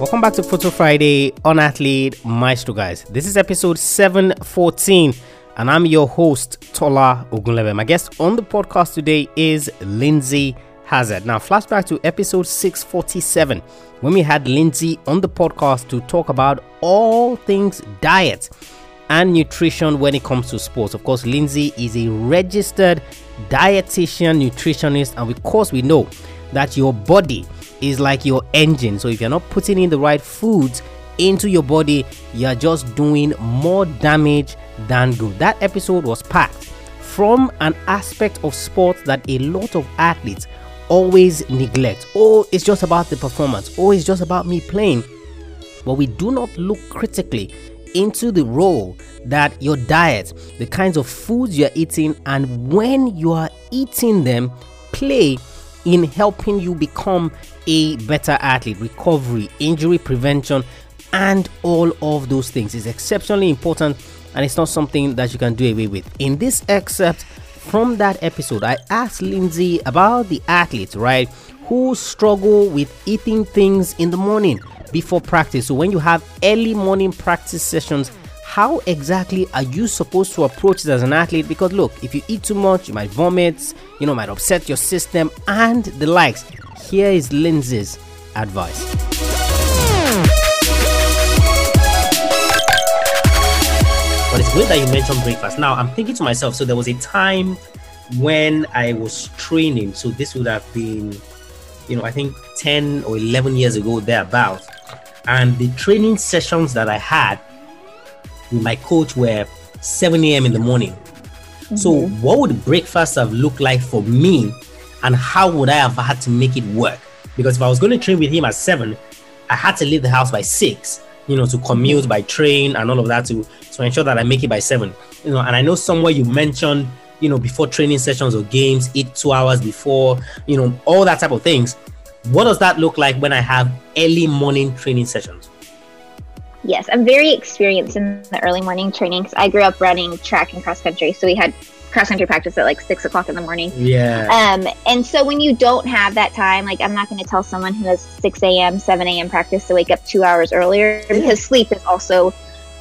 Welcome back to Photo Friday on Athlete Maestro, guys. This is episode 714, and I'm your host, Tola Ogunlebe. My guest on the podcast today is Lindsay Hazard. Now, flashback to episode 647 when we had Lindsay on the podcast to talk about all things diet and nutrition when it comes to sports. Of course, Lindsay is a registered dietitian, nutritionist, and of course, we know that your body is like your engine. So if you're not putting in the right foods into your body, you're just doing more damage than good. That episode was packed from an aspect of sports that a lot of athletes always neglect. Oh, it's just about the performance. Oh, it's just about me playing. But we do not look critically into the role that your diet, the kinds of foods you're eating, and when you are eating them play in helping you become a better athlete. Recovery, injury prevention, and all of those things is exceptionally important and it's not something that you can do away with. In this excerpt from that episode, I asked Lindsay about the athletes, right, who struggle with eating things in the morning before practice. So when you have early morning practice sessions, how exactly are you supposed to approach it as an athlete? Because look, if you eat too much, you might vomit, you know, might upset your system and the likes. Here is Lindsay's advice. But it's good that you mentioned breakfast. Now I'm thinking to myself, so there was a time when I was training, so this would have been, you know, I think 10 or 11 years ago, thereabouts. And the training sessions that I had with my coach were 7 a.m. in the morning. Mm-hmm. So, what would breakfast have looked like for me, and how would I have had to make it work? Because if I was going to train with him at 7, I had to leave the house by 6, you know, to commute by train and all of that to, to ensure that I make it by 7. You know, and I know somewhere you mentioned, you know, before training sessions or games, eat two hours before, you know, all that type of things. What does that look like when I have early morning training sessions? Yes, I'm very experienced in the early morning trainings. I grew up running track and cross country, so we had cross country practice at like six o'clock in the morning. Yeah. Um, and so when you don't have that time, like I'm not going to tell someone who has 6 a.m., 7 a.m. practice to wake up two hours earlier because sleep is also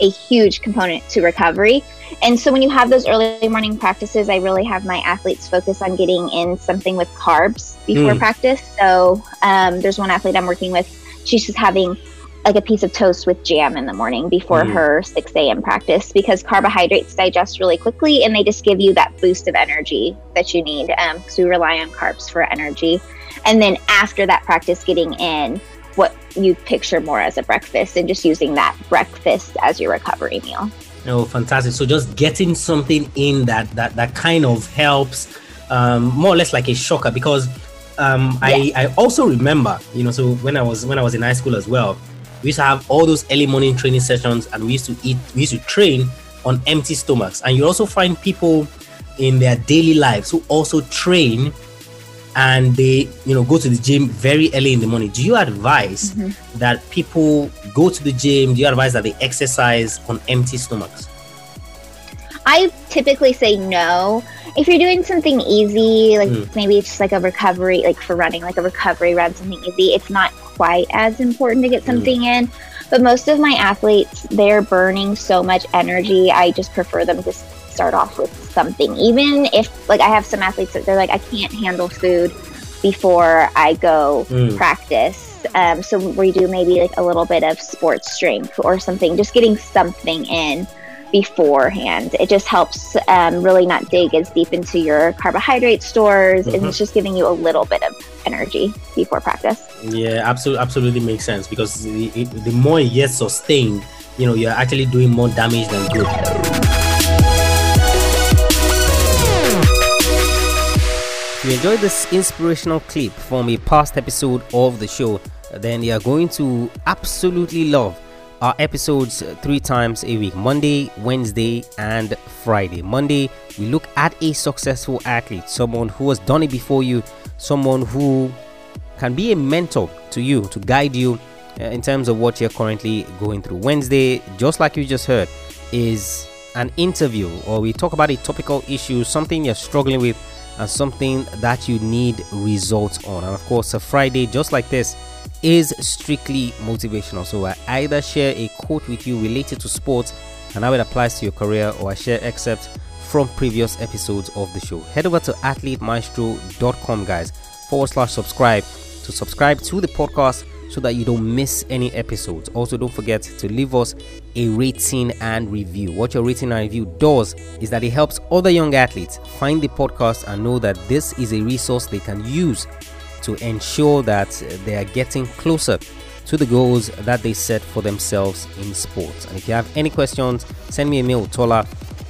a huge component to recovery. And so when you have those early morning practices, I really have my athletes focus on getting in something with carbs before mm. practice. So um, there's one athlete I'm working with. She's just having like a piece of toast with jam in the morning before mm. her 6 a.m. practice because carbohydrates digest really quickly and they just give you that boost of energy that you need because um, we rely on carbs for energy. And then after that practice, getting in what you picture more as a breakfast and just using that breakfast as your recovery meal. Oh, fantastic! So just getting something in that that that kind of helps, um, more or less like a shocker because um, I I also remember, you know, so when I was when I was in high school as well, we used to have all those early morning training sessions and we used to eat we used to train on empty stomachs. And you also find people in their daily lives who also train and they you know go to the gym very early in the morning. Do you advise mm-hmm. that people go to the gym? Do you advise that they exercise on empty stomachs? I typically say no. If you're doing something easy like mm. maybe it's just like a recovery like for running like a recovery run something easy it's not quite as important to get mm. something mm. in. But most of my athletes, they're burning so much energy. I just prefer them to start off with something. Even if, like, I have some athletes that they're like, I can't handle food before I go mm. practice. Um, so we do maybe like a little bit of sports strength or something, just getting something in beforehand. It just helps um, really not dig as deep into your carbohydrate stores, mm-hmm. and it's just giving you a little bit of energy before practice. Yeah, absolutely, absolutely makes sense because the, the more it gets sustained, you know, you're actually doing more damage than good. If you enjoyed this inspirational clip from a past episode of the show, then you are going to absolutely love our episodes three times a week Monday, Wednesday, and Friday. Monday, we look at a successful athlete, someone who has done it before you, someone who can be a mentor to you, to guide you uh, in terms of what you're currently going through. Wednesday, just like you just heard, is an interview or we talk about a topical issue, something you're struggling with and something that you need results on. And of course, a Friday just like this is strictly motivational. So I either share a quote with you related to sports and how it applies to your career, or I share excerpts from previous episodes of the show. Head over to athletemaestro.com, guys, forward slash subscribe to subscribe to the podcast so that you don't miss any episodes. Also, don't forget to leave us a rating and review. What your rating and review does is that it helps other young athletes find the podcast and know that this is a resource they can use to ensure that they are getting closer to the goals that they set for themselves in sports. And if you have any questions, send me a mail, tola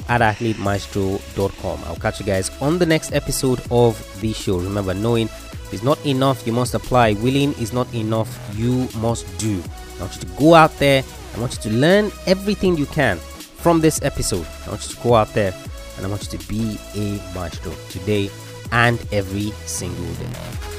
at athletemaestro.com. I'll catch you guys on the next episode of the show. Remember, knowing is not enough, you must apply. Willing is not enough, you must do. I want you to go out there. I want you to learn everything you can from this episode. I want you to go out there and I want you to be a maestro today and every single day.